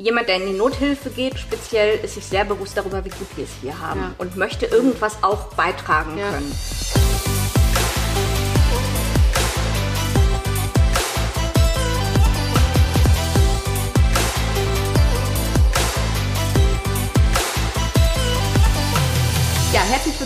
jemand, der in die Nothilfe geht, speziell ist sich sehr bewusst darüber, wie gut wir es hier haben ja. und möchte irgendwas auch beitragen ja. können.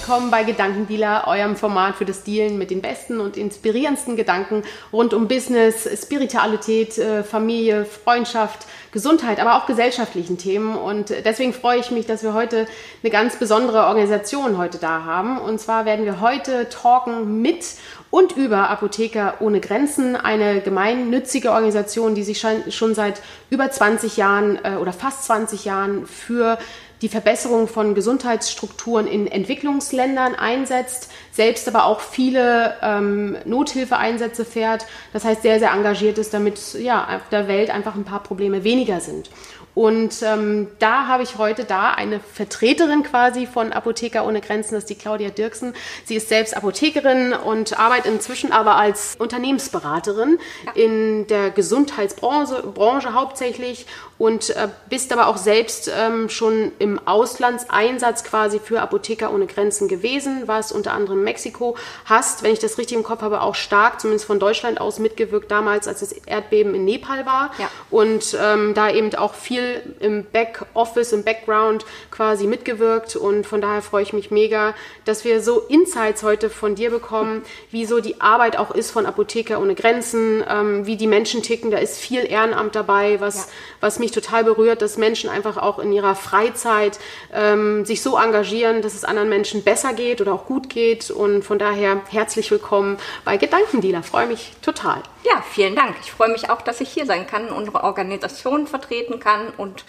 Willkommen bei Gedankendealer, eurem Format für das Dealen mit den besten und inspirierendsten Gedanken rund um Business, Spiritualität, äh, Familie, Freundschaft, Gesundheit, aber auch gesellschaftlichen Themen. Und deswegen freue ich mich, dass wir heute eine ganz besondere Organisation heute da haben. Und zwar werden wir heute talken mit und über Apotheker ohne Grenzen, eine gemeinnützige Organisation, die sich schon seit über 20 Jahren äh, oder fast 20 Jahren für die Verbesserung von Gesundheitsstrukturen in Entwicklungsländern einsetzt, selbst aber auch viele ähm, Nothilfeeinsätze fährt. Das heißt, sehr, sehr engagiert ist, damit ja, auf der Welt einfach ein paar Probleme weniger sind. Und ähm, da habe ich heute da eine Vertreterin quasi von Apotheker ohne Grenzen, das ist die Claudia Dirksen. Sie ist selbst Apothekerin und arbeitet inzwischen aber als Unternehmensberaterin ja. in der Gesundheitsbranche Branche hauptsächlich und äh, bist aber auch selbst ähm, schon im Auslandseinsatz quasi für Apotheker ohne Grenzen gewesen, was unter anderem Mexiko hast, wenn ich das richtig im Kopf habe, auch stark, zumindest von Deutschland aus mitgewirkt damals, als das Erdbeben in Nepal war ja. und ähm, da eben auch viel viel im Backoffice, im Background quasi mitgewirkt und von daher freue ich mich mega, dass wir so Insights heute von dir bekommen, wie so die Arbeit auch ist von Apotheker ohne Grenzen, ähm, wie die Menschen ticken. Da ist viel Ehrenamt dabei, was, ja. was mich total berührt, dass Menschen einfach auch in ihrer Freizeit ähm, sich so engagieren, dass es anderen Menschen besser geht oder auch gut geht und von daher herzlich willkommen bei Gedankendealer. Freue mich total. Ja, vielen Dank. Ich freue mich auch, dass ich hier sein kann, unsere Organisation vertreten kann und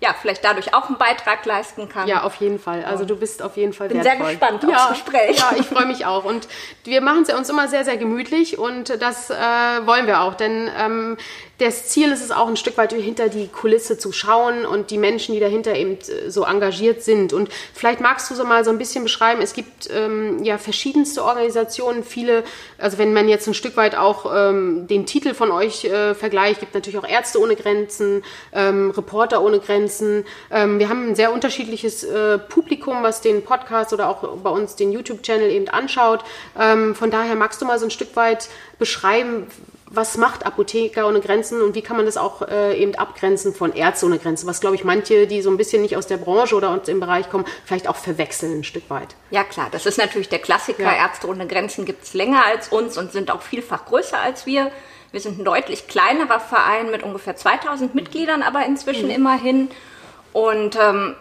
ja, vielleicht dadurch auch einen Beitrag leisten kann. Ja, auf jeden Fall. Also du bist auf jeden Fall bin wertvoll. sehr gespannt ja, aufs Gespräch. Ja, ich freue mich auch. Und wir machen es ja uns immer sehr, sehr gemütlich und das äh, wollen wir auch, denn ähm, das Ziel ist es auch ein Stück weit hinter die Kulisse zu schauen und die Menschen, die dahinter eben äh, so engagiert sind. Und vielleicht magst du so mal so ein bisschen beschreiben, es gibt ähm, ja verschiedenste Organisationen, viele, also wenn man jetzt ein Stück weit auch ähm, den Titel von euch äh, vergleicht, gibt natürlich auch Ärzte ohne Grenzen, ähm, Reporter ohne Grenzen. Ähm, wir haben ein sehr unterschiedliches äh, Publikum, was den Podcast oder auch bei uns den YouTube-Channel eben anschaut. Ähm, von daher magst du mal so ein Stück weit beschreiben, was macht Apotheker ohne Grenzen und wie kann man das auch äh, eben abgrenzen von Ärzte ohne Grenzen, was glaube ich manche, die so ein bisschen nicht aus der Branche oder aus dem Bereich kommen, vielleicht auch verwechseln ein Stück weit. Ja klar, das ist natürlich der Klassiker. Ja. Ärzte ohne Grenzen gibt es länger als uns und sind auch vielfach größer als wir. Wir sind ein deutlich kleinerer Verein mit ungefähr 2000 Mitgliedern, aber inzwischen mhm. immerhin. Und ähm,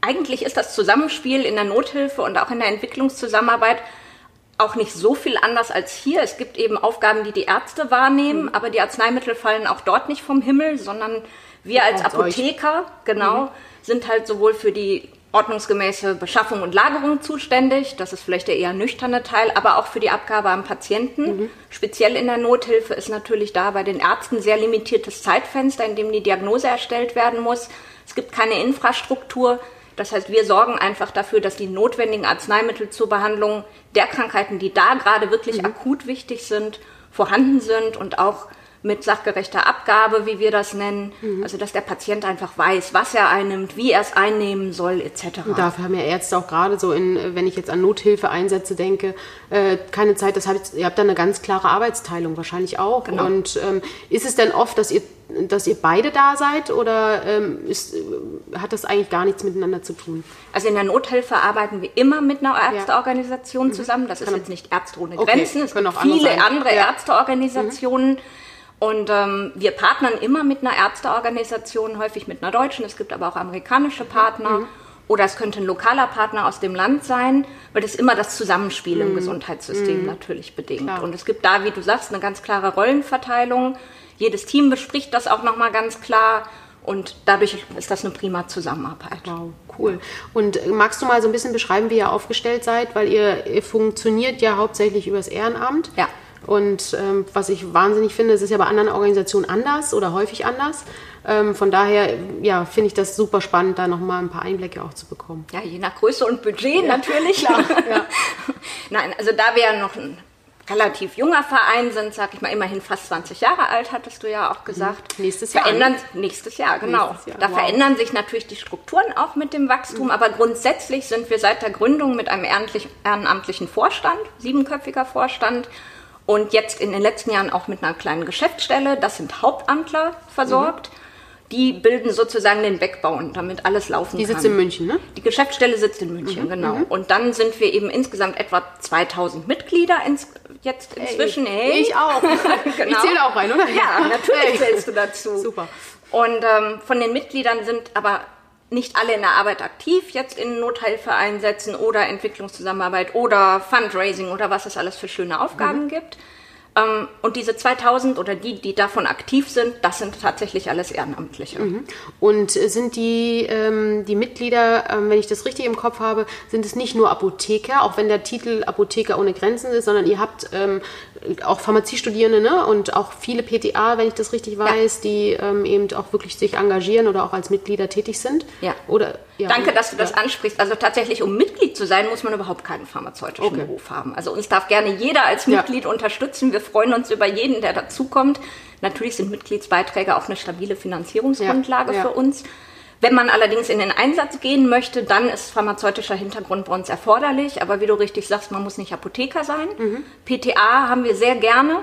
eigentlich ist das Zusammenspiel in der Nothilfe und auch in der Entwicklungszusammenarbeit auch nicht so viel anders als hier. Es gibt eben Aufgaben, die die Ärzte wahrnehmen, mhm. aber die Arzneimittel fallen auch dort nicht vom Himmel, sondern wir als Apotheker, euch. genau, mhm. sind halt sowohl für die ordnungsgemäße Beschaffung und Lagerung zuständig. Das ist vielleicht der eher nüchterne Teil, aber auch für die Abgabe am Patienten. Mhm. Speziell in der Nothilfe ist natürlich da bei den Ärzten sehr limitiertes Zeitfenster, in dem die Diagnose erstellt werden muss. Es gibt keine Infrastruktur. Das heißt, wir sorgen einfach dafür, dass die notwendigen Arzneimittel zur Behandlung der Krankheiten, die da gerade wirklich mhm. akut wichtig sind, vorhanden sind und auch mit sachgerechter Abgabe, wie wir das nennen. Mhm. Also dass der Patient einfach weiß, was er einnimmt, wie er es einnehmen soll, etc. Und dafür haben ja Ärzte auch gerade so, in, wenn ich jetzt an Nothilfeeinsätze denke, äh, keine Zeit. Das habt, ihr habt da eine ganz klare Arbeitsteilung wahrscheinlich auch. Genau. Und ähm, ist es denn oft, dass ihr dass ihr beide da seid oder ähm, ist, hat das eigentlich gar nichts miteinander zu tun? Also in der Nothilfe arbeiten wir immer mit einer Ärzteorganisation ja. Mhm. zusammen. Das ist jetzt nicht Ärzte ohne Grenzen, okay. es gibt viele andere, andere ja. Ärzteorganisationen. Mhm. Und ähm, wir partnern immer mit einer Ärzteorganisation, häufig mit einer deutschen, es gibt aber auch amerikanische Partner. Mhm. Oder es könnte ein lokaler Partner aus dem Land sein, weil das immer das Zusammenspiel mhm. im Gesundheitssystem mhm. natürlich bedingt. Klar. Und es gibt da, wie du sagst, eine ganz klare Rollenverteilung. Jedes Team bespricht das auch nochmal ganz klar. Und dadurch ist das eine prima Zusammenarbeit. Wow, cool. Und magst du mal so ein bisschen beschreiben, wie ihr aufgestellt seid? Weil ihr, ihr funktioniert ja hauptsächlich übers Ehrenamt. Ja. Und ähm, was ich wahnsinnig finde, es ist ja bei anderen Organisationen anders oder häufig anders. Ähm, von daher ja, finde ich das super spannend, da nochmal ein paar Einblicke auch zu bekommen. Ja, je nach Größe und Budget ja, natürlich. Klar, ja. Nein, also da wir noch ein relativ junger Verein sind, sag ich mal, immerhin fast 20 Jahre alt, hattest du ja auch gesagt. Mhm. Nächstes Jahr. Verändern, nächstes Jahr, genau. Nächstes Jahr, da wow. verändern sich natürlich die Strukturen auch mit dem Wachstum, aber grundsätzlich sind wir seit der Gründung mit einem ehrenamtlich- ehrenamtlichen Vorstand, siebenköpfiger Vorstand, und jetzt in den letzten Jahren auch mit einer kleinen Geschäftsstelle. Das sind Hauptamtler versorgt. Die bilden sozusagen den Backbone, damit alles laufen Die kann. sitzt in München, ne? Die Geschäftsstelle sitzt in München, genau. Und dann sind wir eben insgesamt etwa 2000 Mitglieder ins, jetzt inzwischen. Hey. Ich auch. Ich Genau. zähle auch rein, oder? Ja, natürlich Hey. zählst du dazu. Super. Und ähm, von den Mitgliedern sind aber nicht alle in der Arbeit aktiv, jetzt in Nothilfeeinsätzen oder Entwicklungszusammenarbeit oder Fundraising oder was es alles für schöne Aufgaben Mhm. gibt. Ähm, und diese 2000 oder die, die davon aktiv sind, das sind tatsächlich alles Ehrenamtliche. Und äh, sind die, ähm, die Mitglieder, ähm, wenn ich das richtig im Kopf habe, sind es nicht nur Apotheker, auch wenn der Titel Apotheker ohne Grenzen ist, sondern ihr habt ähm, auch Pharmaziestudierende ne? und auch viele PTA, wenn ich das richtig weiß, die ähm, eben auch wirklich sich engagieren oder auch als Mitglieder tätig sind. Ja. Oder, ja, Danke, dass du das ja. ansprichst. Also tatsächlich, um Mitglied zu sein, muss man überhaupt keinen pharmazeutischen Okay. Beruf haben. Also uns darf gerne jeder als Ja. Mitglied unterstützen. Wir freuen uns über jeden, der dazukommt. Natürlich sind Mitgliedsbeiträge auch eine stabile Finanzierungsgrundlage Ja, ja. für uns. Wenn man allerdings in den Einsatz gehen möchte, dann ist pharmazeutischer Hintergrund bei uns erforderlich. Aber wie du richtig sagst, man muss nicht Apotheker sein. Mhm. PTA haben wir sehr gerne.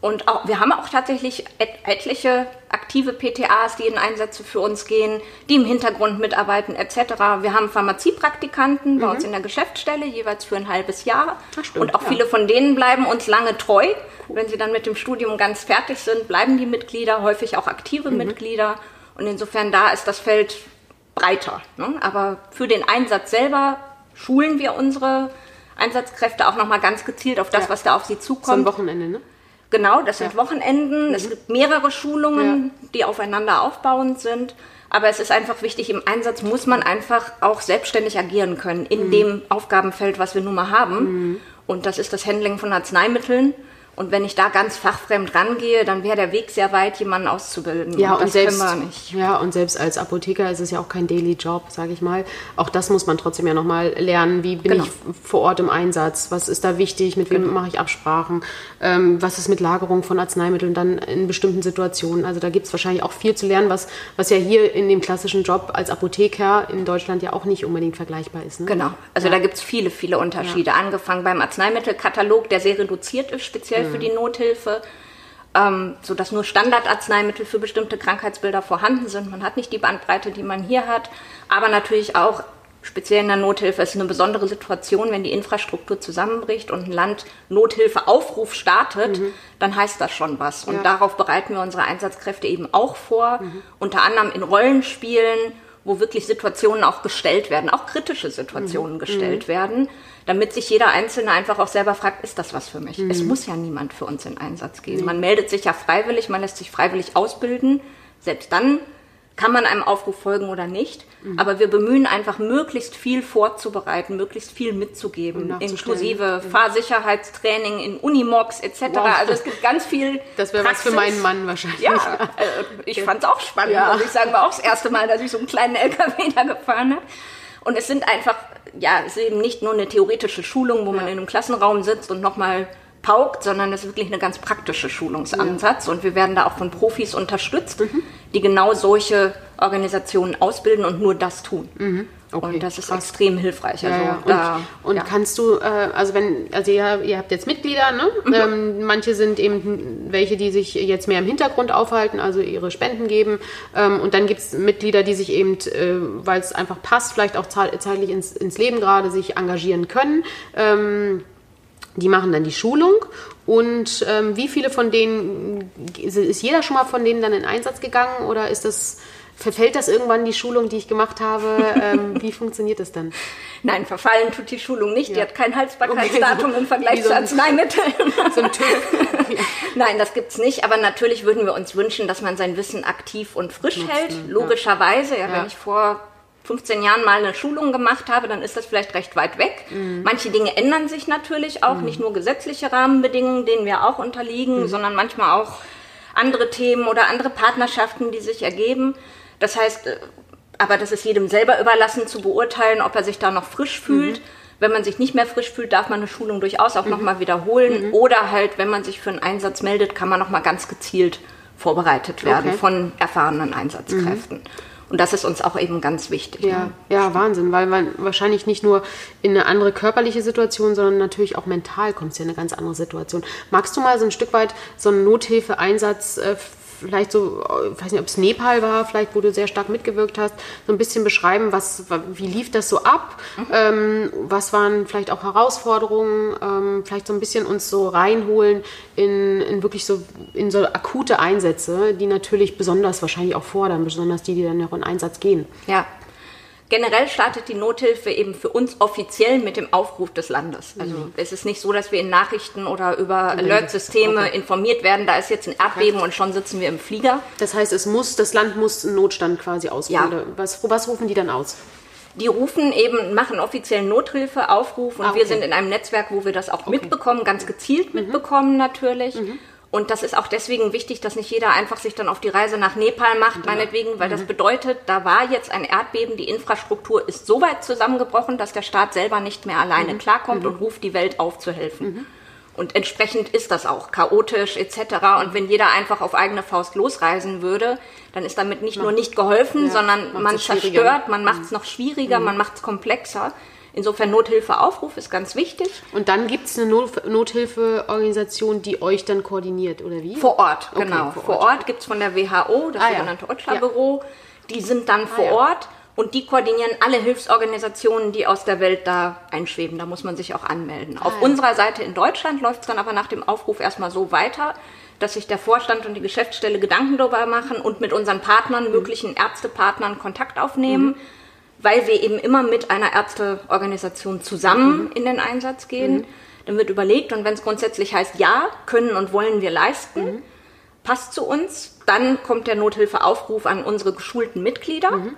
Und auch, wir haben auch tatsächlich et etliche aktive PTAs, die in Einsätze für uns gehen, die im Hintergrund mitarbeiten etc. Wir haben Pharmaziepraktikanten bei uns in der Geschäftsstelle, jeweils für ein halbes Jahr. Mhm. Stimmt, Und auch ja. viele von denen bleiben uns lange treu. Wenn sie dann mit dem Studium ganz fertig sind, bleiben die Mitglieder, häufig auch aktive Mitglieder. Und insofern da ist das Feld breiter. Ne? Aber für den Einsatz selber schulen wir unsere Einsatzkräfte auch nochmal ganz gezielt auf das, Ja. was da auf sie So ein zukommt. Wochenende, ne? Genau, das sind Ja. Mhm. Wochenenden. Es gibt mehrere Schulungen, die aufeinander aufbauend sind. Aber es ist einfach wichtig, im Einsatz muss man einfach auch selbstständig agieren können in Mhm. dem Aufgabenfeld, was wir nun mal haben. Und das ist das Handling von Arzneimitteln. Und wenn ich da ganz fachfremd rangehe, dann wäre der Weg sehr weit, jemanden auszubilden. Ja, und, das selbst, ja, und selbst als Apotheker ist es ja auch kein Daily Job, sage ich mal. Auch das muss man trotzdem ja nochmal lernen. Wie bin Genau. ich vor Ort im Einsatz? Was ist da wichtig? Mit wem mache ich Absprachen? Ähm, was ist mit Lagerung von Arzneimitteln dann in bestimmten Situationen? Also da gibt es wahrscheinlich auch viel zu lernen, was, was ja hier in dem klassischen Job als Apotheker in Deutschland ja auch nicht unbedingt vergleichbar ist. Ne? Genau, also da gibt es viele, viele Unterschiede. Angefangen beim Arzneimittelkatalog, der sehr reduziert ist, speziell für die Nothilfe, ähm, sodass nur Standardarzneimittel für bestimmte Krankheitsbilder vorhanden sind. Man hat nicht die Bandbreite, die man hier hat, aber natürlich auch speziell in der Nothilfe ist eine besondere Situation, wenn die Infrastruktur zusammenbricht und ein Land Nothilfeaufruf startet, dann heißt das schon was. Und Ja. darauf bereiten wir unsere Einsatzkräfte eben auch vor, unter anderem in Rollenspielen, wo wirklich Situationen auch gestellt werden, auch kritische Situationen gestellt werden, damit sich jeder Einzelne einfach auch selber fragt, ist das was für mich? Es muss ja niemand für uns in Einsatz gehen. Man meldet sich ja freiwillig, man lässt sich freiwillig ausbilden. Selbst dann kann man einem Aufruf folgen oder nicht. Aber wir bemühen einfach, möglichst viel vorzubereiten, möglichst viel mitzugeben, inklusive Fahrsicherheitstraining in Unimogs etc. Wow. Also es gibt ganz viel Das wäre was für meinen Mann wahrscheinlich. Ja, äh, ich fand es auch spannend, Ja. muss ich sagen. War auch das erste Mal, dass ich so einen kleinen LKW da gefahren habe. Und es sind einfach, ja, es ist eben nicht nur eine theoretische Schulung, wo man in einem Klassenraum sitzt und nochmal paukt, sondern es ist wirklich eine ganz praktische Schulungsansatz. Und wir werden da auch von Profis unterstützt, Mhm. die genau solche Organisationen ausbilden und nur das tun. Mhm. Okay, und das ist krass. extrem hilfreich. Also Ja, ja. Und, da, und ja. kannst du, äh, also wenn, also ihr, ihr habt jetzt Mitglieder, ne? Mhm. Ähm, manche sind eben welche, die sich jetzt mehr im Hintergrund aufhalten, also ihre Spenden geben. Ähm, und dann gibt es Mitglieder, die sich eben, äh, weil es einfach passt, vielleicht auch zei- zeitlich ins, ins Leben gerade, sich engagieren können. Ähm, die machen dann die Schulung. Und ähm, wie viele von denen, ist jeder schon mal von denen dann in Einsatz gegangen oder ist das, verfällt das irgendwann die Schulung, die ich gemacht habe? ähm, wie funktioniert das dann? Nein, verfallen tut die Schulung nicht. Die Ja. hat kein Haltbarkeitsdatum Okay, so- im Vergleich so zu Arzneimitteln. So ein TÜV. Nein, das gibt's nicht. Aber natürlich würden wir uns wünschen, dass man sein Wissen aktiv und frisch hält. Logischerweise, ja, Ja. wenn ich vor 15 Jahren mal eine Schulung gemacht habe, dann ist das vielleicht recht weit weg. Manche Dinge ändern sich natürlich auch, nicht nur gesetzliche Rahmenbedingungen, denen wir auch unterliegen, sondern manchmal auch andere Themen oder andere Partnerschaften, die sich ergeben. Das heißt, äh, aber das ist jedem selber überlassen zu beurteilen, ob er sich da noch frisch fühlt. Wenn man sich nicht mehr frisch fühlt, darf man eine Schulung durchaus auch mhm. nochmal wiederholen. Mhm. Oder halt, wenn man sich für einen Einsatz meldet, kann man nochmal ganz gezielt vorbereitet werden okay. von erfahrenen Einsatzkräften. Und das ist uns auch eben ganz wichtig. Ja, ne? ja Wahnsinn, weil man wahrscheinlich nicht nur in eine andere körperliche Situation, sondern natürlich auch mental kommt es ja in eine ganz andere Situation. Magst du mal so ein Stück weit so einen Nothilfeeinsatz äh, vielleicht so, ich weiß nicht, ob es Nepal war, vielleicht, wo du sehr stark mitgewirkt hast, so ein bisschen beschreiben, was, wie lief das so ab? Mhm. Ähm, was waren vielleicht auch Herausforderungen? Ähm, vielleicht so ein bisschen uns so reinholen in, in wirklich so, in so akute Einsätze, die natürlich besonders wahrscheinlich auch fordern, besonders die, die dann noch in Einsatz gehen. Ja, Generell startet die Nothilfe eben für uns offiziell mit dem Aufruf des Landes. Also mhm. es ist nicht so, dass wir in Nachrichten oder über Alert-Systeme okay. informiert werden, da ist jetzt ein Erdbeben okay. und schon sitzen wir im Flieger. Das heißt, es muss, das Land muss einen Notstand quasi ausrufen. Ja. Was, was rufen die dann aus? Die rufen eben, machen offiziellen Nothilfeaufruf und ah, okay. wir sind in einem Netzwerk, wo wir das auch mitbekommen, ganz gezielt mhm. mitbekommen natürlich. Mhm. Und das ist auch deswegen wichtig, dass nicht jeder einfach sich dann auf die Reise nach Nepal macht, genau. meinetwegen, weil mhm. das bedeutet, da war jetzt ein Erdbeben, die Infrastruktur ist so weit zusammengebrochen, dass der Staat selber nicht mehr alleine mhm. klarkommt mhm. und ruft die Welt auf zu helfen. Mhm. Und entsprechend ist das auch chaotisch etc. Und wenn jeder einfach auf eigene Faust losreisen würde, dann ist damit nicht nur nicht geholfen, ja, sondern man zerstört, man macht es mhm. noch schwieriger, mhm. man macht es komplexer. Insofern Nothilfeaufruf ist ganz wichtig. Und dann gibt es eine Not Nothilfeorganisation, die euch dann koordiniert, oder wie? Vor Ort, okay, genau. Vor Ort, Ort gibt es von der WHO, das ah, sogenannte ja. OCHA-Büro. Die sind dann ah, vor ja. Ort und die koordinieren alle Hilfsorganisationen, die aus der Welt da einschweben. Da muss man sich auch anmelden. Ah, Auf ja. unserer Seite in Deutschland läuft es dann aber nach dem Aufruf erstmal so weiter, dass sich der Vorstand und die Geschäftsstelle Gedanken darüber machen und mit unseren Partnern, mhm. möglichen Ärztepartnern Kontakt aufnehmen. Mhm weil wir eben immer mit einer Ärzteorganisation zusammen mhm. in den Einsatz gehen. Mhm. Dann wird überlegt und wenn es grundsätzlich heißt, ja, können und wollen wir leisten, mhm. passt zu uns, dann kommt der Nothilfeaufruf an unsere geschulten Mitglieder. Mhm.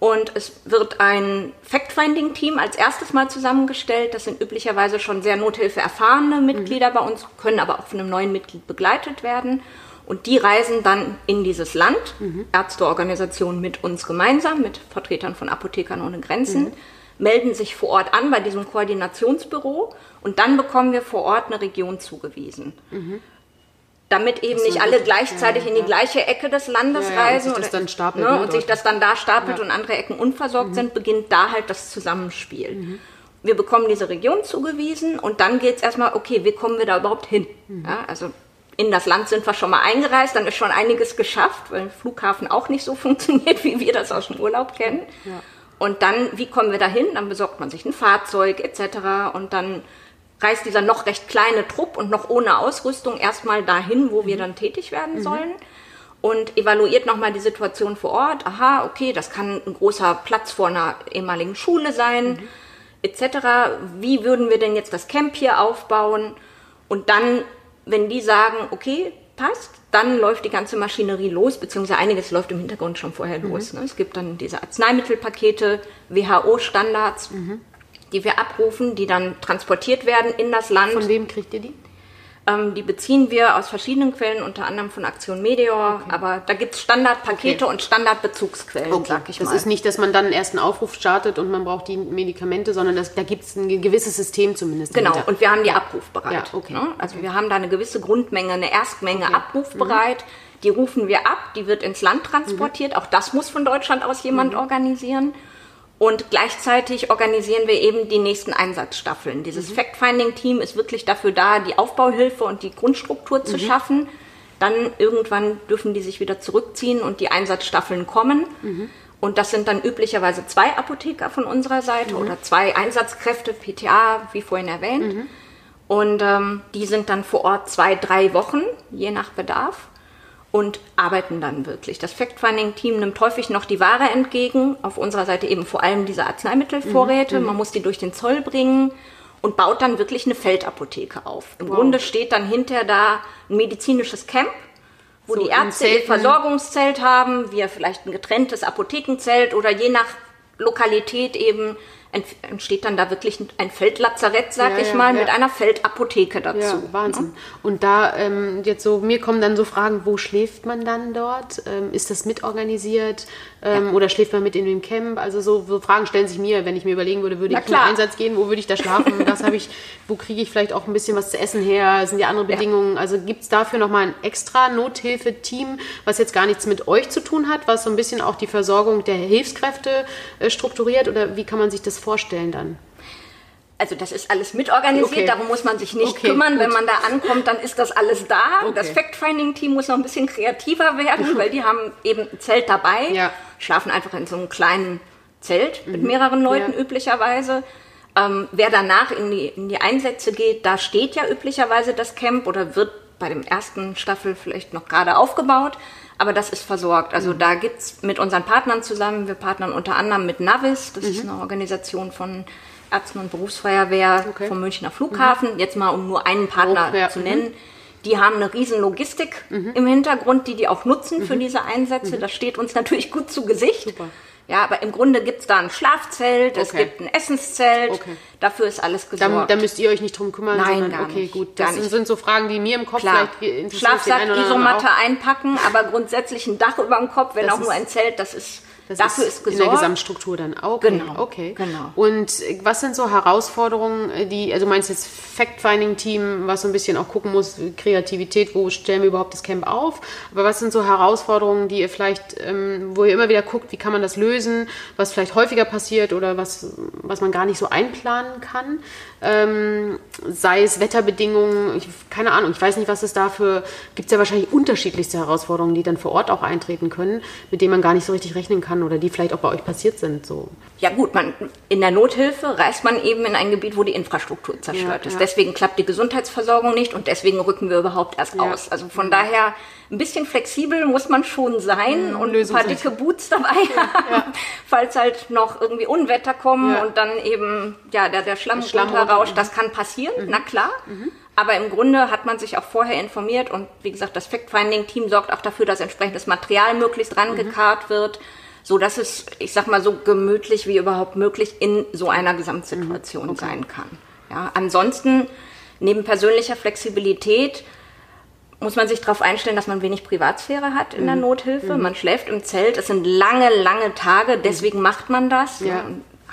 Und es wird ein Fact-Finding-Team als erstes mal zusammengestellt. Das sind üblicherweise schon sehr nothilfeerfahrene Mitglieder mhm. bei uns, können aber auch von einem neuen Mitglied begleitet werden. Und die reisen dann in dieses Land, mhm. Ärzteorganisationen mit uns gemeinsam, mit Vertretern von Apothekern ohne Grenzen, mhm. melden sich vor Ort an bei diesem Koordinationsbüro und dann bekommen wir vor Ort eine Region zugewiesen. Mhm. Damit eben nicht alle gleichzeitig ja, in die gleiche Ecke des Landes ja, reisen und sich, das, dann ne, ne, und sich das dann da stapelt und andere Ecken unversorgt mhm. sind, beginnt da halt das Zusammenspiel mhm. wir bekommen diese Region zugewiesen und dann geht es erstmal, okay, wie kommen wir da überhaupt hin? Mhm. Ja, also in das Land sind wir schon mal eingereist, dann ist schon einiges geschafft, weil Flughafen auch nicht so funktioniert, wie wir das aus dem Urlaub kennen. Ja. Und dann, wie kommen wir dahin? Dann besorgt man sich ein Fahrzeug etc. Und dann reist dieser noch recht kleine Trupp und noch ohne Ausrüstung erstmal dahin, wo wir mhm. dann tätig werden mhm. sollen. Und evaluiert nochmal die Situation vor Ort. Aha, okay, das kann ein großer Platz vor einer ehemaligen Schule sein, mhm. etc. Wie würden wir denn jetzt das Camp hier aufbauen? Und dann wenn die sagen, okay, passt, dann läuft die ganze Maschinerie los, beziehungsweise einiges läuft im Hintergrund schon vorher mhm. los. Ne? Es gibt dann diese Arzneimittelpakete, WHO-Standards, mhm. die wir abrufen, die dann transportiert werden in das Land. Von wem kriegt ihr die? Ähm, die beziehen wir aus verschiedenen Quellen, unter anderem von Aktion Meteor, okay. aber da gibt es Standardpakete okay. und Standardbezugsquellen, okay. sag ich das mal. Das ist nicht, dass man dann erst einen Aufruf startet und man braucht die Medikamente, sondern das, da gibt es ein gewisses System zumindest. Genau, dahinter. und wir haben die abrufbereit. Ja, okay. Ne? Also wir haben da eine gewisse Grundmenge, eine Erstmenge abrufbereit. Mhm. Die rufen wir ab, die wird ins Land transportiert. Mhm. Auch das muss von Deutschland aus jemand mhm. organisieren. Und gleichzeitig organisieren wir eben die nächsten Einsatzstaffeln. Dieses mhm. Fact-Finding-Team ist wirklich dafür da, die Aufbauhilfe und die Grundstruktur zu mhm. schaffen. Dann irgendwann dürfen die sich wieder zurückziehen und die Einsatzstaffeln kommen. Mhm. Und das sind dann üblicherweise zwei Apotheker von unserer Seite mhm. oder zwei Einsatzkräfte, PTA, wie vorhin erwähnt. Mhm. Und ähm, die sind dann vor Ort zwei, drei Wochen, je nach Bedarf und arbeiten dann wirklich. Das Fact-Finding-Team nimmt häufig noch die Ware entgegen, auf unserer Seite eben vor allem diese Arzneimittelvorräte. Mhm. Man muss die durch den Zoll bringen und baut dann wirklich eine Feldapotheke auf. Im wow. Grunde steht dann hinter da ein medizinisches Camp, wo so die Ärzte ihr Versorgungszelt haben, wir vielleicht ein getrenntes Apothekenzelt oder je nach Lokalität eben entsteht dann da wirklich ein Feldlazarett, sag Ja, ich ja, mal, ja. mit einer Feldapotheke dazu. Ja, Wahnsinn. Und da ähm, jetzt so, mir kommen dann so Fragen, wo schläft man dann dort? Ähm, ist das mitorganisiert? Ähm, Oder schläft man mit in dem Camp? Also so, so Fragen stellen sich mir, wenn ich mir überlegen würde, würde Na ich in den klar. Einsatz gehen, wo würde ich da schlafen? Was habe ich, wo kriege ich vielleicht auch ein bisschen was zu essen her? Sind ja andere Bedingungen? Also gibt es dafür nochmal ein extra Nothilfe-Team, was jetzt gar nichts mit euch zu tun hat, was so ein bisschen auch die Versorgung der Hilfskräfte äh, strukturiert? Oder wie kann man sich das vorstellen dann? Also das ist alles mitorganisiert, Okay. darum muss man sich nicht Okay, kümmern. Wenn gut. man da ankommt, dann ist das alles da. Okay. Das Fact-Finding-Team muss noch ein bisschen kreativer werden, weil die haben eben ein Zelt dabei, Ja. Mhm. schlafen einfach in so einem kleinen Zelt mit mehreren Leuten Ja. üblicherweise. Ähm, wer danach in die, in die Einsätze geht, da steht ja üblicherweise das Camp oder wird bei dem ersten Staffel vielleicht noch gerade aufgebaut. Aber das ist versorgt. Mhm. Also da gibt's mit unseren Partnern zusammen, wir partnern unter anderem mit Navis, das Mhm. ist eine Organisation von Ärzten und Berufsfeuerwehr Okay. vom Münchner Flughafen, jetzt mal um nur einen Partner ja. zu nennen. Die haben eine riesen Logistik Mhm. im Hintergrund, die die auch nutzen für diese Einsätze. Das steht uns natürlich gut zu Gesicht. Super. Ja, aber im Grunde gibt's da ein Schlafzelt, es Okay. gibt ein Essenszelt, Okay. dafür ist alles gesorgt. da müsst ihr euch nicht drum kümmern, Nein, sondern gar okay, nicht, gut. Das sind, nicht. sind so Fragen, die mir im Kopf Klar, vielleicht interessieren. Schlafsack, Isomatte auch. einpacken, aber grundsätzlich ein Dach über dem Kopf, wenn Das auch nur ein Zelt, das ist, Das dafür ist ist, in der gesorgt. Gesamtstruktur dann. Okay, Genau, okay. genau. Und äh, was sind so Herausforderungen, äh, die, also du meinst jetzt Fact-Finding-Team, was so ein bisschen auch gucken muss, Kreativität, wo stellen wir überhaupt das Camp auf? Aber was sind so Herausforderungen, die ihr vielleicht, ähm, wo ihr immer wieder guckt, wie kann man das lösen, was vielleicht häufiger passiert oder was, was man gar nicht so einplanen kann? Ähm, sei es Wetterbedingungen, ich, keine Ahnung, ich weiß nicht, was es dafür, gibt es ja wahrscheinlich unterschiedlichste Herausforderungen, die dann vor Ort auch eintreten können, mit denen man gar nicht so richtig rechnen kann oder die vielleicht auch bei euch passiert sind. So. Ja gut, man, in der Nothilfe reist man eben in ein Gebiet, wo die Infrastruktur zerstört Ja, ist. ja. Deswegen klappt die Gesundheitsversorgung nicht und deswegen rücken wir überhaupt erst Ja. aus. Also von daher ein bisschen flexibel muss man schon sein und ein paar dicke Boots dabei haben, falls halt noch irgendwie Unwetter kommen und dann eben ja der, der Schlamm, Schlamm runterrauscht. Runter, Das kann passieren, na klar. Aber im Grunde hat man sich auch vorher informiert und wie gesagt, das Fact-Finding-Team sorgt auch dafür, dass entsprechendes Material möglichst rangekarrt wird, so dass es, ich sag mal, so gemütlich wie überhaupt möglich in so einer Gesamtsituation sein kann. Ja, ansonsten, neben persönlicher Flexibilität, muss man sich darauf einstellen, dass man wenig Privatsphäre hat in der Mhm. Nothilfe. Man schläft im Zelt. Es sind lange, lange Tage. Deswegen macht man das. Ja.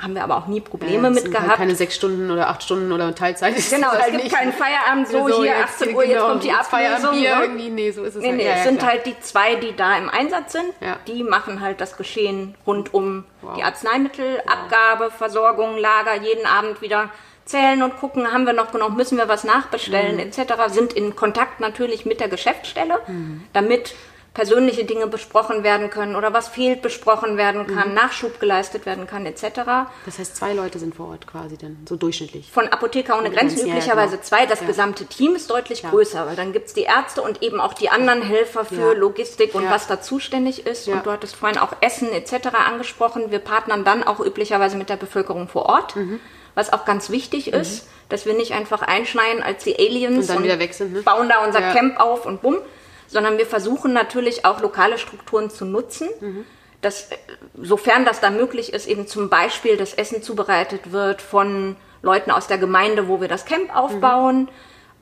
Haben wir aber auch nie Probleme Ja, mit sind halt gehabt. keine sechs Stunden oder acht Stunden oder Teilzeit. Genau, es halt gibt keinen Feierabend, so, So, hier jetzt, 18 Uhr, jetzt genau, kommt die jetzt Ablösung. Ne? irgendwie, nee, so ist es Nee, halt. nee, Ja, es ja, sind klar. halt die zwei, die da im Einsatz sind. Die machen halt das Geschehen rund um die Arzneimittel, Abgabe, Versorgung, Lager, jeden Abend wieder zählen und gucken, haben wir noch genug, müssen wir was nachbestellen Mhm. etc. Sind in Kontakt natürlich mit der Geschäftsstelle, Mhm. damit persönliche Dinge besprochen werden können oder was fehlt besprochen werden Mhm. kann, Nachschub geleistet werden kann etc. Das heißt, zwei Leute sind vor Ort quasi dann, so durchschnittlich. Von Apotheker ohne Grenzen ja, üblicherweise genau. zwei. Das Ja. gesamte Team ist deutlich größer, weil dann gibt's die Ärzte und eben auch die anderen Helfer für Ja. Logistik und Ja. was da zuständig ist. Ja. Und du hattest vorhin auch Essen etc. angesprochen. Wir partnern dann auch üblicherweise mit der Bevölkerung vor Ort, Mhm. was auch ganz wichtig ist, dass wir nicht einfach einschneien als die Aliens Und dann wieder weg sind, ne? bauen da unser Ja. Camp auf und bumm, sondern wir versuchen natürlich auch lokale Strukturen zu nutzen. Mhm. Dass, äh, sofern das da möglich ist, eben zum Beispiel das Essen zubereitet wird von Leuten aus der Gemeinde, wo wir das Camp aufbauen.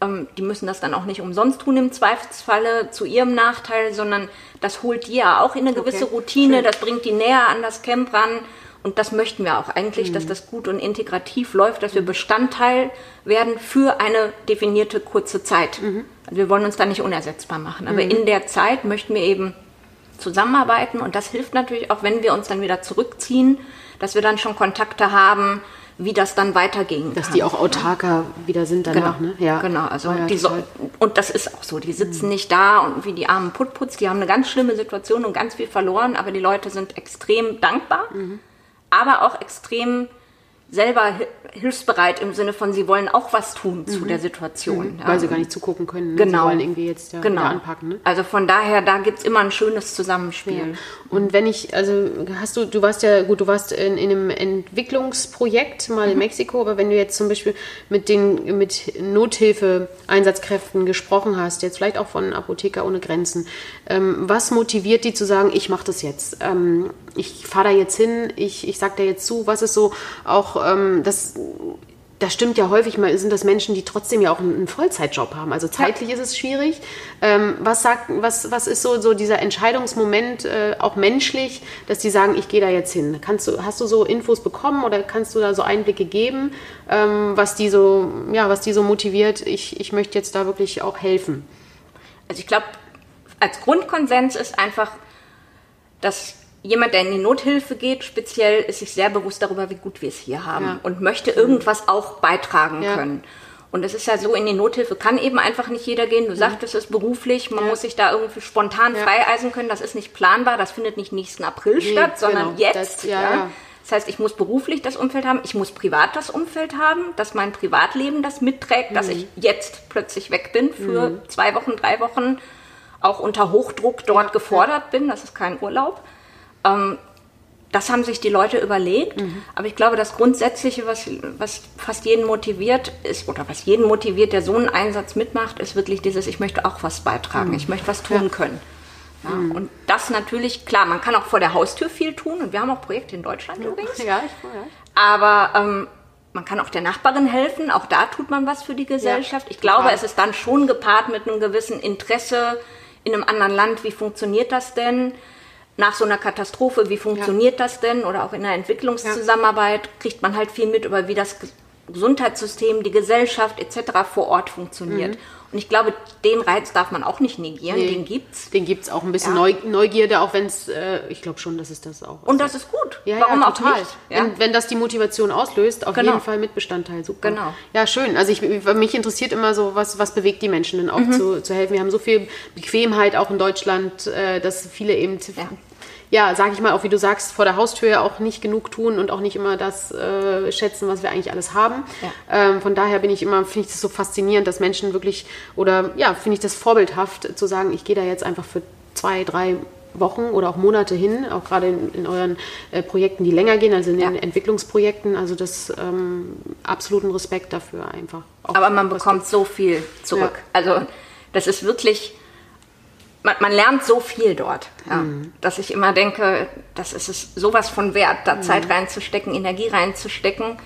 Ähm, die müssen das dann auch nicht umsonst tun im Zweifelsfalle zu ihrem Nachteil, sondern das holt die ja auch in eine gewisse Routine, das bringt die näher an das Camp ran. Und das möchten wir auch eigentlich, dass das gut und integrativ läuft, dass wir Bestandteil werden für eine definierte kurze Zeit. Also wir wollen uns da nicht unersetzbar machen. Aber in der Zeit möchten wir eben zusammenarbeiten und das hilft natürlich auch, wenn wir uns dann wieder zurückziehen, dass wir dann schon Kontakte haben, wie das dann weiterging. Dass die auch autarker wieder sind danach, Genau, ne? Ja. genau. Also Oh ja, die so, und das ist auch so. Die sitzen nicht da und wie die armen Putputz, die haben eine ganz schlimme Situation und ganz viel verloren, aber die Leute sind extrem dankbar, Mhm. aber auch extrem selber hilfsbereit im Sinne von, sie wollen auch was tun mhm. zu der Situation. Mhm. Weil sie gar nicht zugucken können. Ne? Genau. Sie wollen irgendwie jetzt ja genau. anpacken. Ne? Also von daher, da gibt es immer ein schönes Zusammenspiel. Ja. Und wenn ich, also hast du, du warst ja, gut, du warst in, in einem Entwicklungsprojekt mal mhm. in Mexiko, aber wenn du jetzt zum Beispiel mit den mit Nothilfe-Einsatzkräften gesprochen hast, jetzt vielleicht auch von Apotheker ohne Grenzen, ähm, was motiviert die zu sagen, ich mache das jetzt? Ähm, ich fahre da jetzt hin, ich, ich sage da jetzt zu, was ist so auch ähm, das das stimmt ja häufig mal, sind das Menschen, die trotzdem ja auch einen Vollzeitjob haben. Also zeitlich ja. ist es schwierig. Ähm, was, sagt, was, was ist so, so dieser Entscheidungsmoment, äh, auch menschlich, dass die sagen, ich gehe da jetzt hin? Kannst du, hast du so Infos bekommen oder kannst du da so Einblicke geben, ähm, was, die so, ja, was die so motiviert, ich, ich möchte jetzt da wirklich auch helfen? Also ich glaube, als Grundkonsens ist einfach, dass jemand, der in die Nothilfe geht, speziell ist sich sehr bewusst darüber, wie gut wir es hier haben ja. und möchte irgendwas auch beitragen ja. können. Und es ist ja so, in die Nothilfe kann eben einfach nicht jeder gehen. Du mhm. sagtest es beruflich, man ja. muss sich da irgendwie spontan freieisen können. Das ist nicht planbar, das findet nicht nächsten April nee, statt, sondern genau. jetzt. Das, ja. Das heißt, ich muss beruflich das Umfeld haben, ich muss privat das Umfeld haben, dass mein Privatleben das mitträgt, mhm. dass ich jetzt plötzlich weg bin für mhm. zwei Wochen, drei Wochen, auch unter Hochdruck dort gefordert bin. Das ist kein Urlaub. Ähm, das haben sich die Leute überlegt. Mhm. Aber ich glaube, das Grundsätzliche, was, was fast jeden motiviert ist, oder was jeden motiviert, der so einen Einsatz mitmacht, ist wirklich dieses, ich möchte auch was beitragen, mhm. ich möchte was tun ja. können. Ja, mhm. Und das natürlich, klar, man kann auch vor der Haustür viel tun und wir haben auch Projekte in Deutschland ja. übrigens. Ja, ich, ja. Aber ähm, man kann auch der Nachbarin helfen, auch da tut man was für die Gesellschaft. ich glaube, es ist dann schon gepaart mit einem gewissen Interesse in einem anderen Land, wie funktioniert das denn? Nach so einer Katastrophe, wie funktioniert ja. das denn? Oder auch in der Entwicklungszusammenarbeit kriegt man halt viel mit über, wie das Gesundheitssystem, die Gesellschaft etc. vor Ort funktioniert. Mhm. Und ich glaube, den Reiz darf man auch nicht negieren, nee, den gibt's. Den gibt's auch ein bisschen ja. Neugierde, auch wenn es, äh, ich glaube schon, dass es das auch. Und das ist gut. Ja, Warum ja, total. auch nicht? Wenn, wenn, das die Motivation auslöst, auf genau. jeden Fall Mitbestandteil. Super. Genau. Ja, schön. Also ich, mich interessiert immer so, was, was bewegt die Menschen denn auch mhm. zu, zu helfen. Wir haben so viel Bequemheit auch in Deutschland, äh, dass viele eben ja ja, sage ich mal, auch wie du sagst, vor der Haustür auch nicht genug tun und auch nicht immer das äh, schätzen, was wir eigentlich alles haben. Ja. Ähm, von daher bin ich immer, finde ich das so faszinierend, dass Menschen wirklich, oder ja, finde ich das vorbildhaft, zu sagen, ich gehe da jetzt einfach für zwei, drei Wochen oder auch Monate hin, auch gerade in, in euren äh, Projekten, die länger gehen, also in ja. den Entwicklungsprojekten. Also das ähm, absoluten Respekt dafür einfach. Aber man bekommt so viel zurück. Ja. Also das ist wirklich man, man lernt so viel dort, ja, mhm. dass ich immer denke, das ist es sowas von wert, da mhm. Zeit reinzustecken, Energie reinzustecken.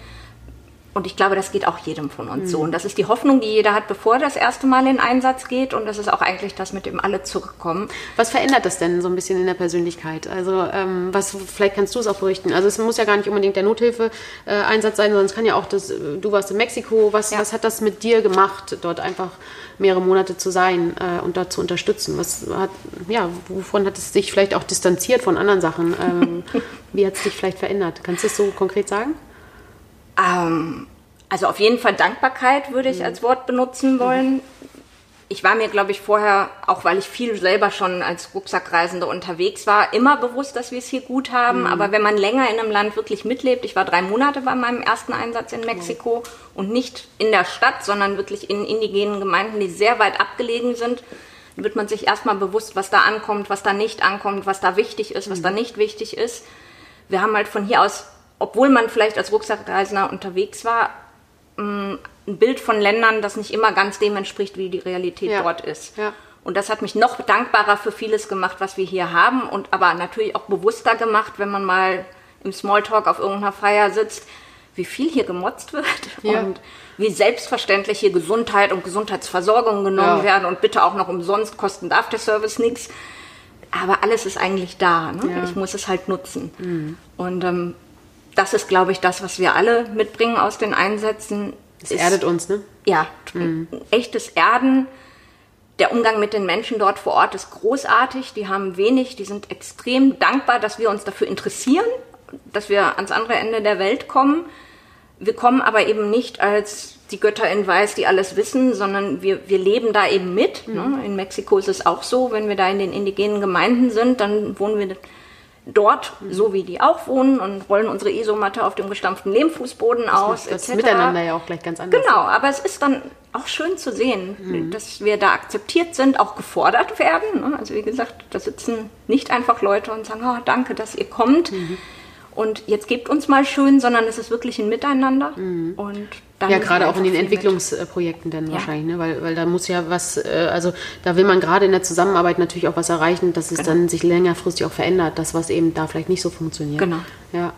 Und ich glaube, das geht auch jedem von uns mhm. so. Und das ist die Hoffnung, die jeder hat, bevor er das erste Mal in Einsatz geht. Und das ist auch eigentlich das, mit dem alle zurückkommen. Was verändert das denn so ein bisschen in der Persönlichkeit? Also ähm, was, vielleicht kannst du es auch berichten. Also es muss ja gar nicht unbedingt der Nothilfe-Einsatz sein, sondern es kann ja auch das, du warst in Mexiko. Was, ja. was hat das mit dir gemacht, dort einfach mehrere Monate zu sein äh, und da zu unterstützen? Was hat, ja, wovon hat es sich vielleicht auch distanziert von anderen Sachen? Ähm, wie hat es dich vielleicht verändert? Kannst du es so konkret sagen? Ähm, also auf jeden Fall Dankbarkeit würde ich mhm. als Wort benutzen wollen. Mhm. Ich war mir, glaube ich, vorher, auch weil ich viel selber schon als Rucksackreisende unterwegs war, immer bewusst, dass wir es hier gut haben. Mhm. Aber wenn man länger in einem Land wirklich mitlebt, ich war drei Monate bei meinem ersten Einsatz in Mexiko und nicht in der Stadt, sondern wirklich in indigenen Gemeinden, die sehr weit abgelegen sind, wird man sich erstmal bewusst, was da ankommt, was da nicht ankommt, was da wichtig ist, was da mhm. nicht wichtig ist. Wir haben halt von hier aus, obwohl man vielleicht als Rucksackreisender unterwegs war, mm, ein Bild von Ländern, das nicht immer ganz dem entspricht, wie die Realität ja. dort ist. Ja. Und das hat mich noch dankbarer für vieles gemacht, was wir hier haben und aber natürlich auch bewusster gemacht, wenn man mal im Smalltalk auf irgendeiner Feier sitzt, wie viel hier gemotzt wird ja. und wie selbstverständlich hier Gesundheit und Gesundheitsversorgung genommen werden und bitte auch noch umsonst kosten darf der Service nichts. Aber alles ist eigentlich da. Ne? Ja. Ich muss es halt nutzen. Mhm. Und ähm, das ist, glaube ich, das, was wir alle mitbringen aus den Einsätzen. Es erdet uns, ne? Ja, mhm. echtes Erden. Der Umgang mit den Menschen dort vor Ort ist großartig. Die haben wenig, die sind extrem dankbar, dass wir uns dafür interessieren, dass wir ans andere Ende der Welt kommen. Wir kommen aber eben nicht als die Götter in Weiß, die alles wissen, sondern wir, wir leben da eben mit. Mhm. Ne? In Mexiko ist es auch so, wenn wir da in den indigenen Gemeinden sind, dann wohnen wir dort, so wie die auch wohnen und rollen unsere Isomatte auf dem gestampften Lehmfußboden aus. Das etc. Miteinander ja auch gleich ganz anders. Genau, aber es ist dann auch schön zu sehen, dass wir da akzeptiert sind, auch gefordert werden. ne? Also wie gesagt, da sitzen nicht einfach Leute und sagen, oh, danke, dass ihr kommt. Und jetzt gebt uns mal schön, sondern es ist wirklich ein Miteinander. Und da Ja, gerade auch in den. Entwicklungsprojekten dann wahrscheinlich, ne? weil, weil da muss ja was, äh, also da will man gerade in der Zusammenarbeit natürlich auch was erreichen, dass es Genau. dann sich längerfristig auch verändert, das, was eben da vielleicht nicht so funktioniert. Genau. Ja.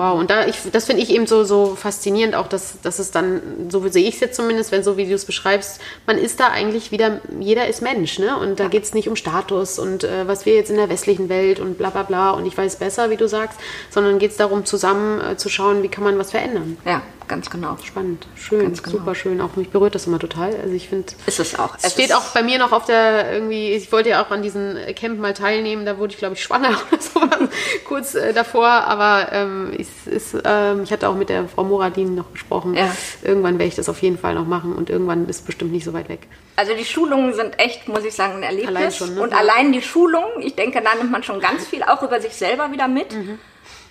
Wow, und da ich, das finde ich eben so, so faszinierend, auch dass, dass es dann, so sehe ich es jetzt zumindest, wenn so wie du es beschreibst, man ist da eigentlich wieder, jeder ist Mensch, ne? Und da geht es nicht um Status und äh, was wir jetzt in der westlichen Welt und bla bla bla und ich weiß besser, wie du sagst, sondern geht es darum, zusammen äh, zu schauen, wie kann man was verändern. Ja, ganz genau. Spannend, schön, Ganz genau. super schön. Auch mich berührt das immer total. Also ich finde, Ist es auch. es steht auch bei mir noch auf der irgendwie. Ich wollte ja auch an diesem Camp mal teilnehmen. Da wurde ich glaube ich schwanger oder sowas kurz äh, davor. Aber ähm, ich, ist, ähm, ich hatte auch mit der Frau Moradin noch gesprochen. Ja. Irgendwann werde ich das auf jeden Fall noch machen und irgendwann ist bestimmt nicht so weit weg. Also die Schulungen sind echt, muss ich sagen, ein Erlebnis. Allein schon, ne? Und Ja. allein die Schulung, ich denke, da nimmt man schon ganz viel auch über sich selber wieder mit, Mhm.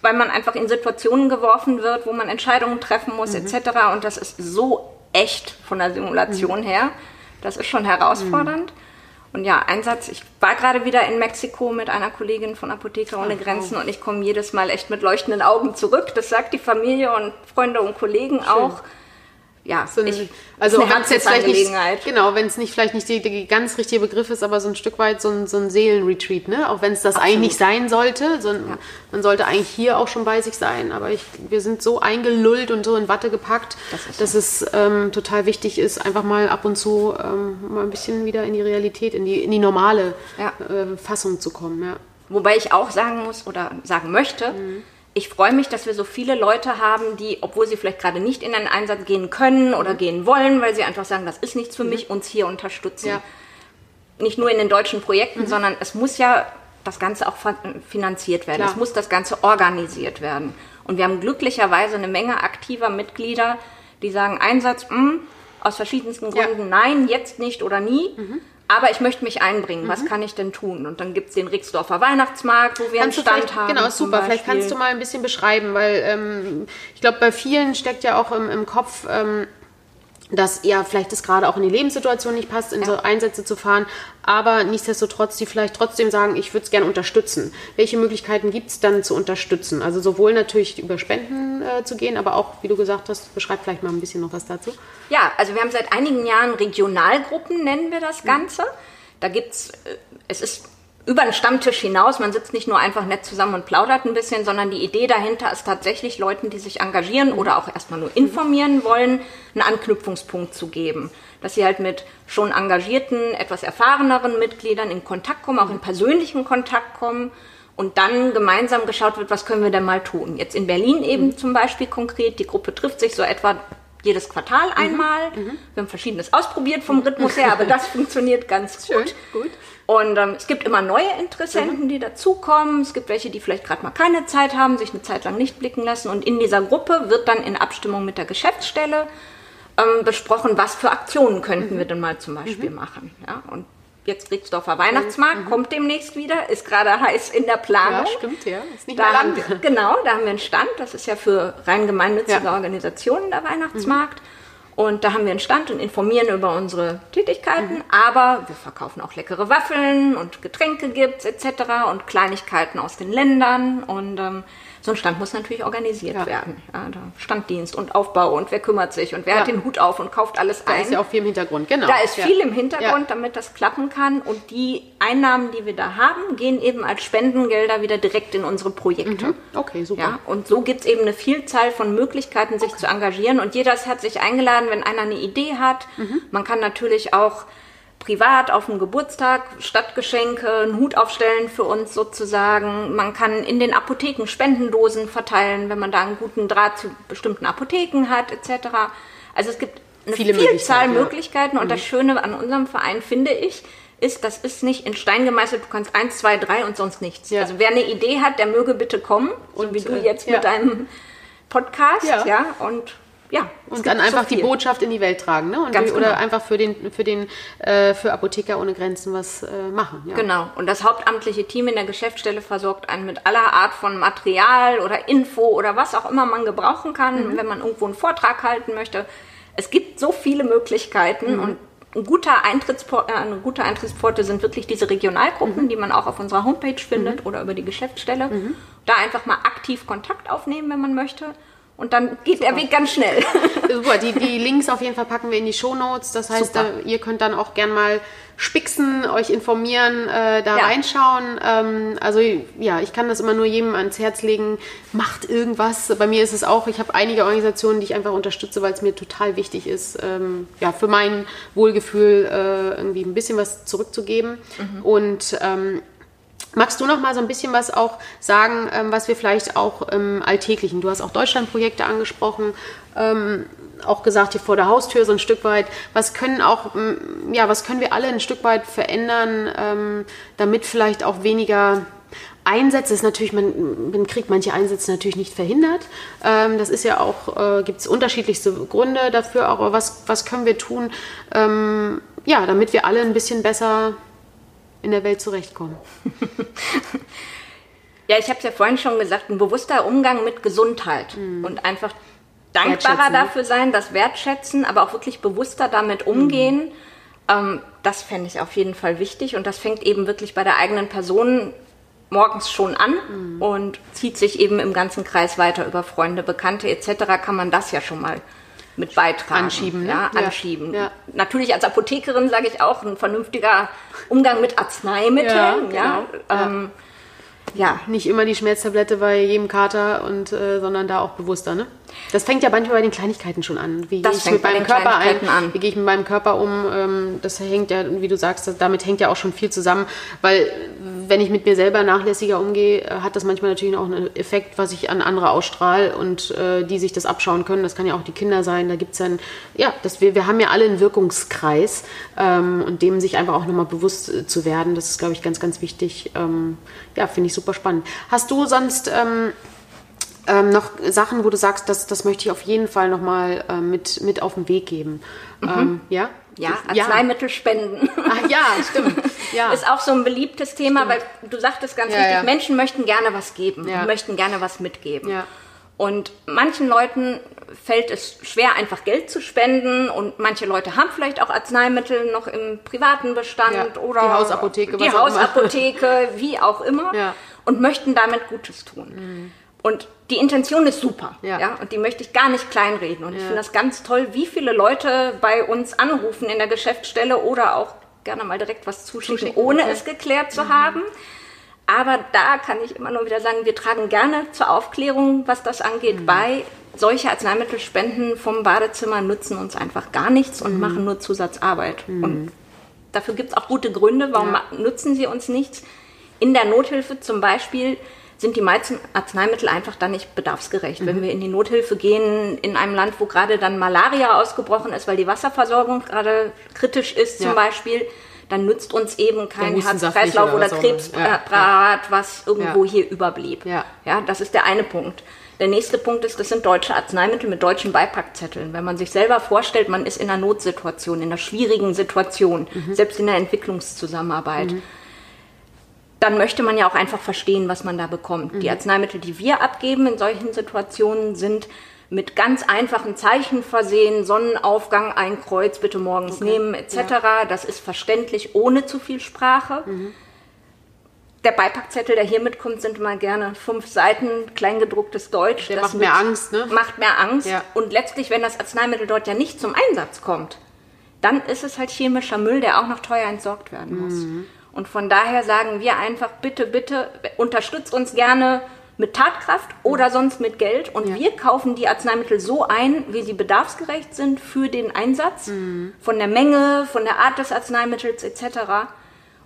weil man einfach in Situationen geworfen wird, wo man Entscheidungen treffen muss, Mhm. etc. Und das ist so echt von der Simulation her. Das ist schon herausfordernd. Und ja, Einsatz, ich war gerade wieder in Mexiko mit einer Kollegin von Apotheker ohne Grenzen und ich komme jedes Mal echt mit leuchtenden Augen zurück. Das sagt die Familie und Freunde und Kollegen auch. Ja, So ein, ich, also wenn es jetzt vielleicht nicht, genau, wenn es nicht vielleicht nicht die, die ganz richtige Begriff ist, aber so ein Stück weit so ein, so ein Seelenretreat, ne? Auch wenn es das eigentlich nicht sein sollte, sondern man sollte eigentlich hier auch schon bei sich sein. Aber ich, wir sind so eingelullt und so in Watte gepackt, Das dass es ähm, total wichtig ist, einfach mal ab und zu ähm, mal ein bisschen wieder in die Realität, in die, in die normale Ja. äh, Fassung zu kommen. Ja. Wobei ich auch sagen muss oder sagen möchte, ich freue mich, dass wir so viele Leute haben, die, obwohl sie vielleicht gerade nicht in einen Einsatz gehen können oder gehen wollen, weil sie einfach sagen, das ist nichts für mich, uns hier unterstützen. Ja. Nicht nur in den deutschen Projekten, sondern es muss ja das Ganze auch fin- finanziert werden. Klar. Es muss das Ganze organisiert werden. Und wir haben glücklicherweise eine Menge aktiver Mitglieder, die sagen, Einsatz, mh, aus verschiedensten Ja. Gründen, nein, jetzt nicht oder nie. Aber ich möchte mich einbringen. Was kann ich denn tun? Und dann gibt es den Rixdorfer Weihnachtsmarkt, wo wir einen Kannst du Stand haben. genau, super. Vielleicht kannst du mal ein bisschen beschreiben, weil ähm, ich glaube, bei vielen steckt ja auch im, im Kopf, ähm, dass ja vielleicht es gerade auch in die Lebenssituation nicht passt, in so Einsätze zu fahren, aber nichtsdestotrotz, die vielleicht trotzdem sagen, ich würde es gerne unterstützen. Welche Möglichkeiten gibt es dann zu unterstützen? Also sowohl natürlich über Spenden äh, zu gehen, aber auch, wie du gesagt hast, beschreib vielleicht mal ein bisschen noch was dazu. Ja, also wir haben seit einigen Jahren Regionalgruppen, nennen wir das Ganze. Da gibt's, äh, es ist über den Stammtisch hinaus, man sitzt nicht nur einfach nett zusammen und plaudert ein bisschen, sondern die Idee dahinter ist tatsächlich Leuten, die sich engagieren oder auch erstmal nur informieren wollen, einen Anknüpfungspunkt zu geben. Dass sie halt mit schon engagierten, etwas erfahreneren Mitgliedern in Kontakt kommen, auch in persönlichen Kontakt kommen und dann gemeinsam geschaut wird, was können wir denn mal tun. Jetzt in Berlin eben zum Beispiel konkret, die Gruppe trifft sich so etwa jedes Quartal einmal. Wir haben verschiedenes ausprobiert vom Rhythmus her, aber das funktioniert ganz gut. gut. Und ähm, es gibt immer neue Interessenten, die dazukommen. Es gibt welche, die vielleicht gerade mal keine Zeit haben, sich eine Zeit lang nicht blicken lassen. Und in dieser Gruppe wird dann in Abstimmung mit der Geschäftsstelle ähm, besprochen, was für Aktionen könnten wir denn mal zum Beispiel machen. Ja? Und jetzt Rixdorfer Weihnachtsmarkt kommt demnächst wieder, ist gerade heiß in der Planung. Ja, stimmt, ja. Ist nicht Da mehr haben lang. wir, genau, da haben wir einen Stand. Das ist ja für rein gemeinnützige Ja. Organisationen der Weihnachtsmarkt. Und da haben wir einen Stand und informieren über unsere Tätigkeiten. Aber wir verkaufen auch leckere Waffeln und Getränke gibt's etc. und Kleinigkeiten aus den Ländern. Und ähm, so ein Stand muss natürlich organisiert Ja. werden. Ja, da Standdienst und Aufbau und wer kümmert sich und wer Ja. hat den Hut auf und kauft alles Da ein. ist ja auch viel im Hintergrund, genau. Da ist viel im Hintergrund, damit das klappen kann. Und die Einnahmen, die wir da haben, gehen eben als Spendengelder wieder direkt in unsere Projekte. Okay, super. Ja, und so gibt es eben eine Vielzahl von Möglichkeiten, sich zu engagieren. Und jeder ist herzlich eingeladen, wenn einer eine Idee hat. Man kann natürlich auch privat auf dem Geburtstag Stadtgeschenke, einen Hut aufstellen für uns sozusagen. Man kann in den Apotheken Spendendosen verteilen, wenn man da einen guten Draht zu bestimmten Apotheken hat, etc. Also es gibt eine Viele Vielzahl Möglichkeiten, ja. Möglichkeiten. Und das Schöne an unserem Verein, finde ich, ist, das ist nicht in Stein gemeißelt, du kannst eins, zwei, drei und sonst nichts. Ja. Also wer eine Idee hat, der möge bitte kommen, so Und, wie du äh, jetzt ja. mit deinem Podcast, ja. und ja. Und dann einfach so die Botschaft in die Welt tragen, ne? Und Ganz die, oder genau. einfach für den, für den, äh, für Apotheker ohne Grenzen was äh, machen. Ja. Genau. Und das hauptamtliche Team in der Geschäftsstelle versorgt einen mit aller Art von Material oder Info oder was auch immer man gebrauchen kann, mhm. wenn man irgendwo einen Vortrag halten möchte. Es gibt so viele Möglichkeiten mhm. und ein guter Eintrittsport, äh, eine gute Eintrittspforte sind wirklich diese Regionalgruppen, mhm. die man auch auf unserer Homepage findet mhm. oder über die Geschäftsstelle. Mhm. Da einfach mal aktiv Kontakt aufnehmen, wenn man möchte. Und dann geht Super. der Weg ganz schnell. Super, die, die Links auf jeden Fall packen wir in die Show Notes. Das heißt, da, ihr könnt dann auch gern mal spixen, euch informieren, äh, da ja. reinschauen. Ähm, also ja, ich kann das immer nur jedem ans Herz legen. Macht irgendwas. Bei mir ist es auch, ich habe einige Organisationen, die ich einfach unterstütze, weil es mir total wichtig ist, ähm, ja, für mein Wohlgefühl äh, irgendwie ein bisschen was zurückzugeben. Mhm. Und ähm, Magst du noch mal so ein bisschen was auch sagen, ähm, was wir vielleicht auch im Alltäglichen, du hast auch Deutschlandprojekte angesprochen, ähm, auch gesagt hier vor der Haustür so ein Stück weit, was können auch, ja, was können wir alle ein Stück weit verändern, ähm, damit vielleicht auch weniger Einsätze ist natürlich, man, man kriegt manche Einsätze natürlich nicht verhindert. Ähm, das ist ja auch, äh, gibt es unterschiedlichste Gründe dafür, aber was, was können wir tun, ähm, ja, damit wir alle ein bisschen besser in der Welt zurechtkommen. ja, ich habe es ja vorhin schon gesagt, ein bewusster Umgang mit Gesundheit mhm. und einfach dankbarer dafür sein, das wertschätzen, aber auch wirklich bewusster damit umgehen. Mhm. Ähm, das fände ich auf jeden Fall wichtig und das fängt eben wirklich bei der eigenen Person morgens schon an mhm. und zieht sich eben im ganzen Kreis weiter über Freunde, Bekannte etc. kann man das ja schon mal mit beitragen. Anschieben, ne? ja, anschieben. Ja. Natürlich als Apothekerin sage ich auch ein vernünftiger Umgang mit Arzneimitteln. Ja, genau. ja, ähm, ja. Nicht immer die Schmerztablette bei jedem Kater und äh, sondern da auch bewusster, ne? Das fängt ja manchmal bei den Kleinigkeiten schon an. Wie gehe ich mit meinem Körper ein? An. Wie gehe ich mit meinem Körper um? Ähm, das hängt ja, wie du sagst, damit hängt ja auch schon viel zusammen, weil wenn ich mit mir selber nachlässiger umgehe, äh, hat das manchmal natürlich auch einen Effekt, was ich an andere ausstrahle und äh, die sich das abschauen können. Das kann ja auch die Kinder sein. Da gibt es dann, ja, das, wir, wir haben ja alle einen Wirkungskreis ähm, und dem sich einfach auch nochmal bewusst äh, zu werden, das ist, glaube ich, ganz, ganz wichtig. Ähm, ja, finde ich super spannend. Hast du sonst ähm, ähm, noch Sachen, wo du sagst, das, das möchte ich auf jeden Fall nochmal äh, mit, mit auf den Weg geben? Mhm. Ähm, ja? Ja, Arzneimittelspenden. Ach ja, stimmt. Ja. Ist auch so ein beliebtes Thema, stimmt. weil du sagtest ganz ja, richtig, ja. Menschen möchten gerne was geben, ja. möchten gerne was mitgeben. Ja. Und manchen Leuten fällt es schwer, einfach Geld zu spenden und manche Leute haben vielleicht auch Arzneimittel noch im privaten Bestand ja, oder die Hausapotheke, die Hausapotheke, wie auch immer, ja. Und möchten damit Gutes tun. Mhm. Und die Intention ist super, ja. ja, und die möchte ich gar nicht kleinreden. Und ja. ich finde das ganz toll, wie viele Leute bei uns anrufen in der Geschäftsstelle oder auch gerne mal direkt was zuschicken, zuschicken ohne okay. es geklärt zu mhm. haben. Aber da kann ich immer nur wieder sagen, wir tragen gerne zur Aufklärung, was das angeht, mhm. bei. Solche Arzneimittelspenden vom Badezimmer nutzen uns einfach gar nichts und mhm. machen nur Zusatzarbeit. Mhm. Und dafür gibt es auch gute Gründe, warum ja. nutzen sie uns nichts. In der Nothilfe zum Beispiel sind die meisten Arzneimittel einfach dann nicht bedarfsgerecht. Mhm. Wenn wir in die Nothilfe gehen, in einem Land, wo gerade dann Malaria ausgebrochen ist, weil die Wasserversorgung gerade kritisch ist zum ja. Beispiel, dann nützt uns eben kein Herz-Kreislauf- oder, oder Krebspräparat, ja. was irgendwo ja. hier überblieb. Ja. ja, das ist der eine Punkt. Der nächste Punkt ist, das sind deutsche Arzneimittel mit deutschen Beipackzetteln. Wenn man sich selber vorstellt, man ist in einer Notsituation, in einer schwierigen Situation, mhm. selbst in der Entwicklungszusammenarbeit. Mhm dann möchte man ja auch einfach verstehen, was man da bekommt. Mhm. Die Arzneimittel, die wir abgeben in solchen Situationen, sind mit ganz einfachen Zeichen versehen, Sonnenaufgang, ein Kreuz, bitte morgens okay. nehmen, etc. Ja. Das ist verständlich, ohne zu viel Sprache. Mhm. Der Beipackzettel, der hier mitkommt, sind mal gerne fünf Seiten, kleingedrucktes Deutsch. Der macht mehr Angst, ne? Macht mehr Angst. Ja. Und letztlich, wenn das Arzneimittel dort ja nicht zum Einsatz kommt, dann ist es halt chemischer Müll, der auch noch teuer entsorgt werden muss. Mhm. Und von daher sagen wir einfach, bitte, bitte, unterstützt uns gerne mit Tatkraft oder sonst mit Geld. Und ja. wir kaufen die Arzneimittel so ein, wie sie bedarfsgerecht sind für den Einsatz, mhm. von der Menge, von der Art des Arzneimittels etc.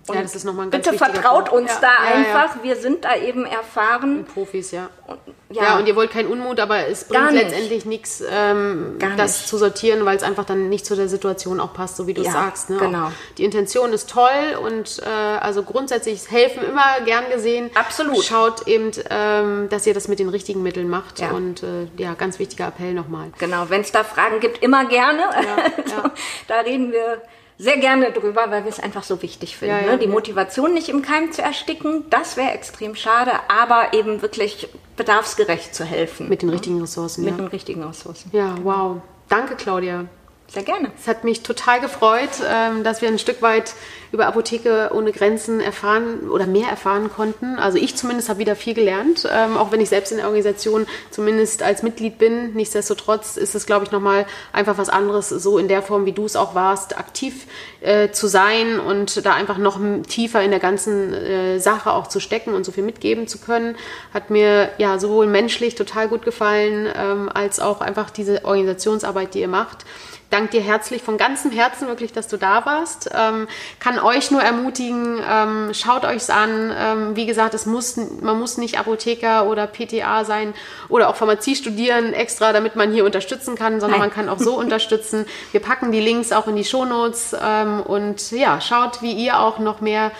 Und ja, das ist nochmal ein ganz bitte vertraut Punkt. uns ja. da ja, einfach. Wir sind da eben erfahren. Profis, ja. Und, ja. ja. und ihr wollt keinen Unmut, aber es bringt letztendlich nichts, ähm, das nicht. zu sortieren, weil es einfach dann nicht zu der Situation auch passt, so wie du es sagst. Ne? Genau. Auch die Intention ist toll und äh, also grundsätzlich helfen immer gern gesehen. Absolut. Schaut eben, ähm, dass ihr das mit den richtigen Mitteln macht. Und äh, ja, ganz wichtiger Appell nochmal. Genau, wenn es da Fragen gibt, immer gerne. also, da reden wir sehr gerne drüber, weil wir es einfach so wichtig finden. Ja, ja, ne? Die ja. Motivation nicht im Keim zu ersticken, das wäre extrem schade, aber eben wirklich bedarfsgerecht zu helfen. Mit den richtigen Ressourcen. Mit den richtigen Ressourcen. Ja, wow. Danke, Claudia. Sehr gerne. Es hat mich total gefreut, ähm, dass wir ein Stück weit über Apotheke ohne Grenzen erfahren oder mehr erfahren konnten. Also ich zumindest habe wieder viel gelernt, ähm, auch wenn ich selbst in der Organisation zumindest als Mitglied bin. Nichtsdestotrotz ist es, glaube ich, nochmal einfach was anderes, so in der Form, wie du es auch warst, aktiv äh, zu sein und da einfach noch tiefer in der ganzen äh, Sache auch zu stecken und so viel mitgeben zu können. Hat mir ja sowohl menschlich total gut gefallen, ähm, als auch einfach diese Organisationsarbeit, die ihr macht danke dir herzlich von ganzem Herzen wirklich, dass du da warst. Ähm, kann euch nur ermutigen, ähm, schaut euch's an. Ähm, wie gesagt, es muss, man muss nicht Apotheker oder PTA sein oder auch Pharmazie studieren extra, damit man hier unterstützen kann, sondern Nein. man kann auch so unterstützen. Wir packen die Links auch in die Shownotes ähm, und ja, schaut, wie ihr auch noch mehr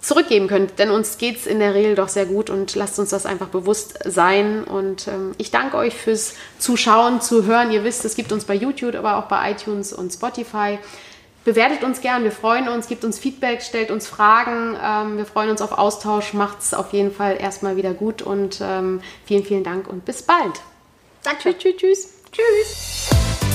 zurückgeben könnt, denn uns geht es in der Regel doch sehr gut und lasst uns das einfach bewusst sein. Und ähm, ich danke euch fürs Zuschauen, Zuhören. Ihr wisst, es gibt uns bei YouTube, aber auch bei iTunes und Spotify. Bewertet uns gern, wir freuen uns, gibt uns Feedback, stellt uns Fragen. Ähm, wir freuen uns auf Austausch, macht es auf jeden Fall erstmal wieder gut und ähm, vielen, vielen Dank und bis bald. Danke. Tschüss, tschüss, tschüss. Tschüss.